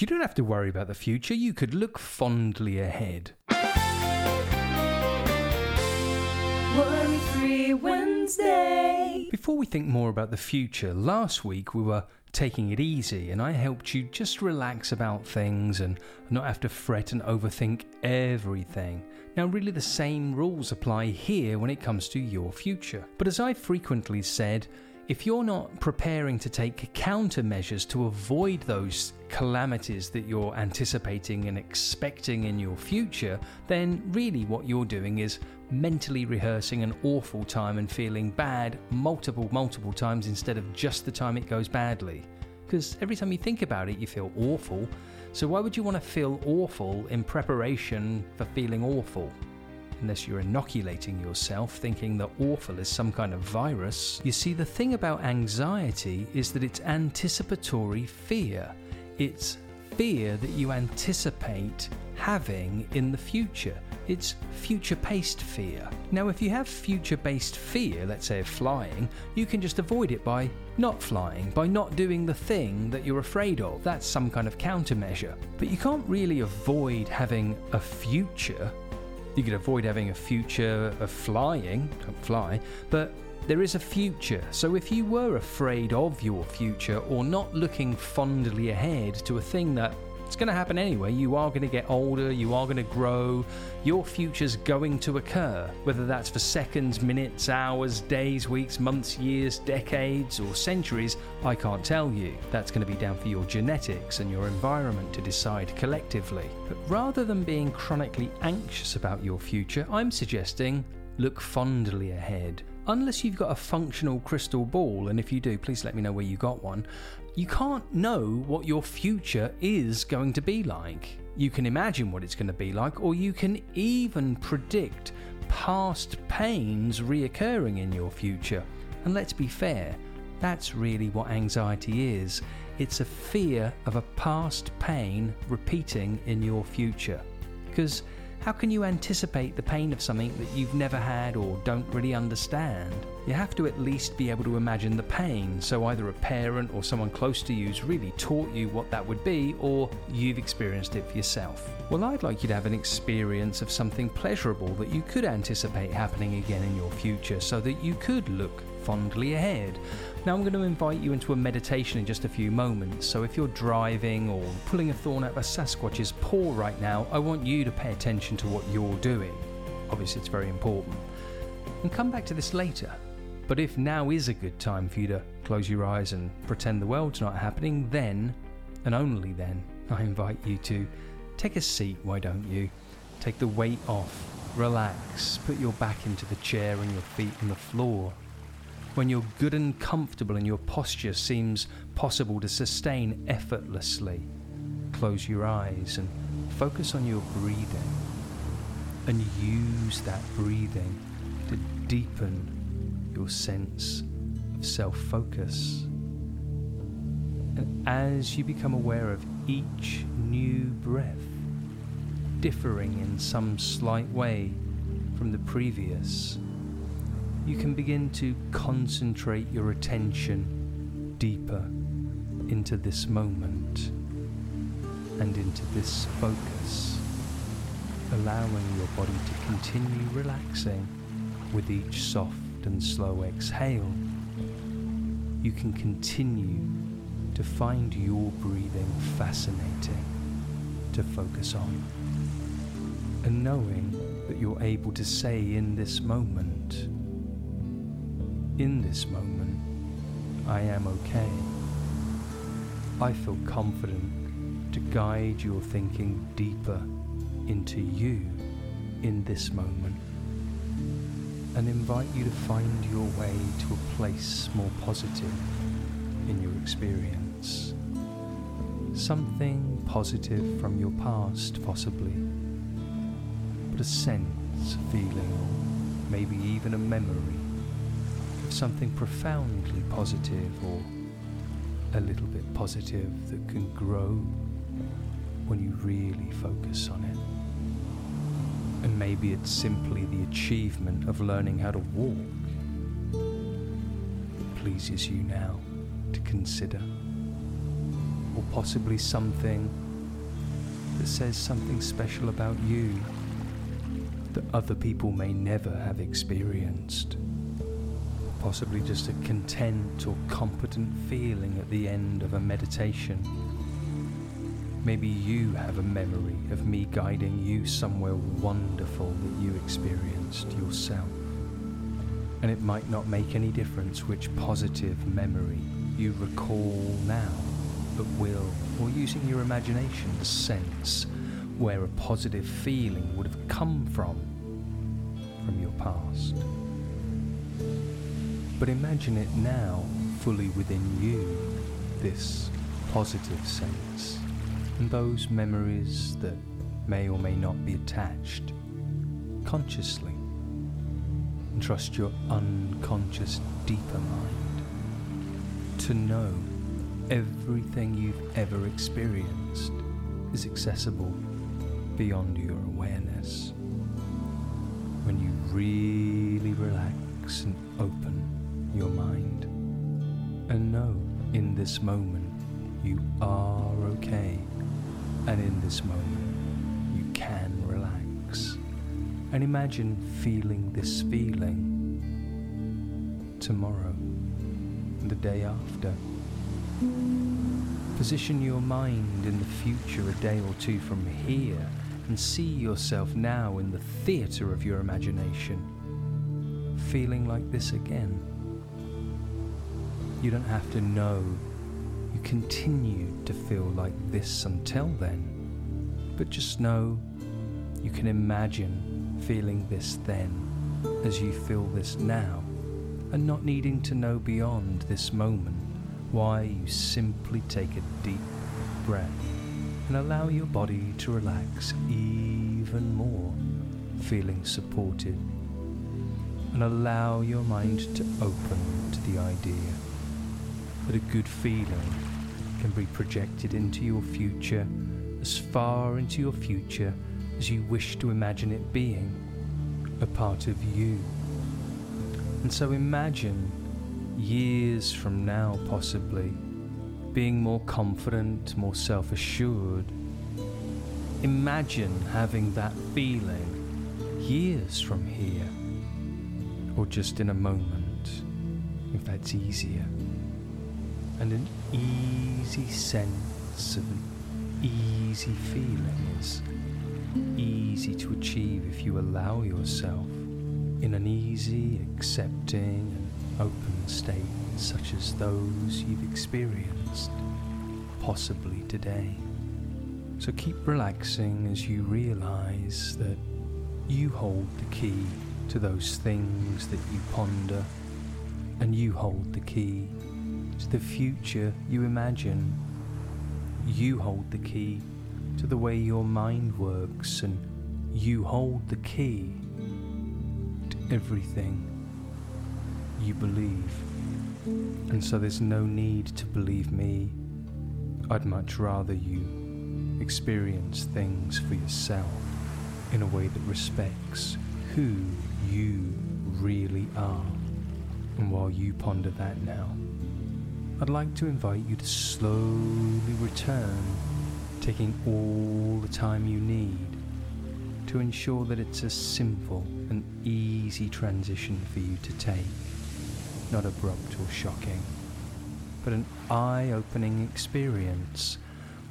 You don't have to worry about the future, you could look fondly ahead. Worry Free Wednesday. Before we think more about the future, last week we were taking it easy and I helped you just relax about things and not have to fret and overthink everything. Now, really, the same rules apply here when it comes to your future. But as I frequently said, if you're not preparing to take countermeasures to avoid those calamities that you're anticipating and expecting in your future, then really what you're doing is mentally rehearsing an awful time and feeling bad multiple, multiple times instead of just the time it goes badly. Because every time you think about it, you feel awful. So why would you want to feel awful in preparation for feeling awful? Unless you're inoculating yourself thinking that awful is some kind of virus. You see, the thing about anxiety is that it's anticipatory fear. It's fear that you anticipate having in the future. It's future based fear. Now, if you have future based fear, let's say of flying, you can just avoid it by not flying, by not doing the thing that you're afraid of. That's some kind of countermeasure. But you can't really avoid having a future you could avoid having a future of flying, don't fly, but there is a future. So if you were afraid of your future or not looking fondly ahead to a thing that it's going to happen anyway. You are going to get older, you are going to grow, your future's going to occur, whether that's for seconds, minutes, hours, days, weeks, months, years, decades, or centuries, I can't tell you. That's going to be down for your genetics and your environment to decide collectively. But rather than being chronically anxious about your future, I'm suggesting look fondly ahead. Unless you've got a functional crystal ball, and if you do, please let me know where you got one, you can't know what your future is going to be like. You can imagine what it's going to be like, or you can even predict past pains reoccurring in your future. And let's be fair, that's really what anxiety is it's a fear of a past pain repeating in your future. Because how can you anticipate the pain of something that you've never had or don't really understand? You have to at least be able to imagine the pain, so either a parent or someone close to you's really taught you what that would be, or you've experienced it for yourself. Well, I'd like you to have an experience of something pleasurable that you could anticipate happening again in your future so that you could look fondly ahead. Now, I'm going to invite you into a meditation in just a few moments. So, if you're driving or pulling a thorn out of a Sasquatch's paw right now, I want you to pay attention to what you're doing. Obviously, it's very important. And come back to this later. But if now is a good time for you to close your eyes and pretend the world's not happening, then, and only then, I invite you to take a seat, why don't you? Take the weight off, relax, put your back into the chair and your feet on the floor when you're good and comfortable and your posture seems possible to sustain effortlessly, close your eyes and focus on your breathing and use that breathing to deepen your sense of self focus. And as you become aware of each new breath, differing in some slight way from the previous, you can begin to concentrate your attention deeper into this moment and into this focus, allowing your body to continue relaxing with each soft and slow exhale. You can continue to find your breathing fascinating to focus on, and knowing that you're able to say in this moment, in this moment, I am okay. I feel confident to guide your thinking deeper into you in this moment and invite you to find your way to a place more positive in your experience. Something positive from your past, possibly, but a sense, a feeling, or maybe even a memory of something profoundly positive or a little bit positive that can grow when you really focus on it. And maybe it's simply the achievement of learning how to walk that pleases you now to consider. Or possibly something that says something special about you that other people may never have experienced. Possibly just a content or competent feeling at the end of a meditation. Maybe you have a memory of me guiding you somewhere wonderful that you experienced yourself. And it might not make any difference which positive memory you recall now, but will, or using your imagination sense where a positive feeling would have come from from your past. But imagine it now fully within you, this positive sense, and those memories that may or may not be attached consciously. And trust your unconscious deeper mind to know everything you've ever experienced is accessible beyond your awareness. When you really relax and open your mind and know in this moment you are okay and in this moment you can relax and imagine feeling this feeling tomorrow the day after. Position your mind in the future a day or two from here and see yourself now in the theatre of your imagination, feeling like this again. You don't have to know continue to feel like this until then, but just know you can imagine feeling this then as you feel this now, and not needing to know beyond this moment why you simply take a deep breath and allow your body to relax even more, feeling supported. And allow your mind to open to the idea that a good feeling can be projected into your future as far into your future as you wish to imagine it being a part of you. And so imagine years from now, possibly being more confident, more self assured. Imagine having that feeling years from here, or just in a moment, if that's easier. And an easy sense of an easy feeling is easy to achieve if you allow yourself in an easy, accepting, and open state such as those you've experienced, possibly today. So keep relaxing as you realize that you hold the key to those things that you ponder, and you hold the key to the future you imagine. You hold the key to the way your mind works, and you hold the key to everything you believe. And so there's no need to believe me. I'd much rather you experience things for yourself in a way that respects who you really are. And while you ponder that now, I'd like to invite you to slowly return, taking all the time you need to ensure that it's a simple and easy transition for you to take. Not abrupt or shocking, but an eye opening experience,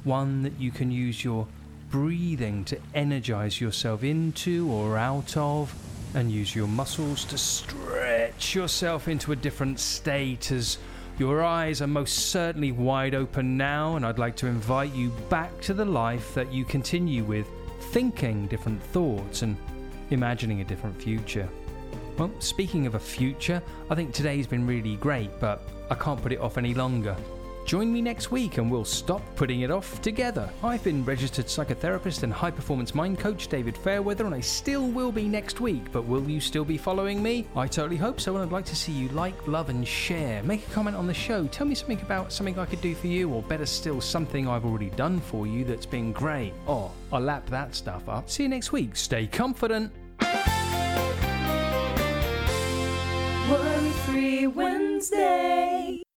one that you can use your breathing to energize yourself into or out of, and use your muscles to stretch yourself into a different state as your eyes are most certainly wide open now, and I'd like to invite you back to the life that you continue with, thinking different thoughts and imagining a different future. Well, speaking of a future, I think today's been really great, but I can't put it off any longer. Join me next week and we'll stop putting it off together. I've been registered psychotherapist and high performance mind coach David Fairweather, and I still will be next week. But will you still be following me? I totally hope so, and I'd like to see you like, love, and share. Make a comment on the show. Tell me something about something I could do for you, or better still, something I've already done for you that's been great. Oh, I'll lap that stuff up. See you next week. Stay confident. Worry Free Wednesday.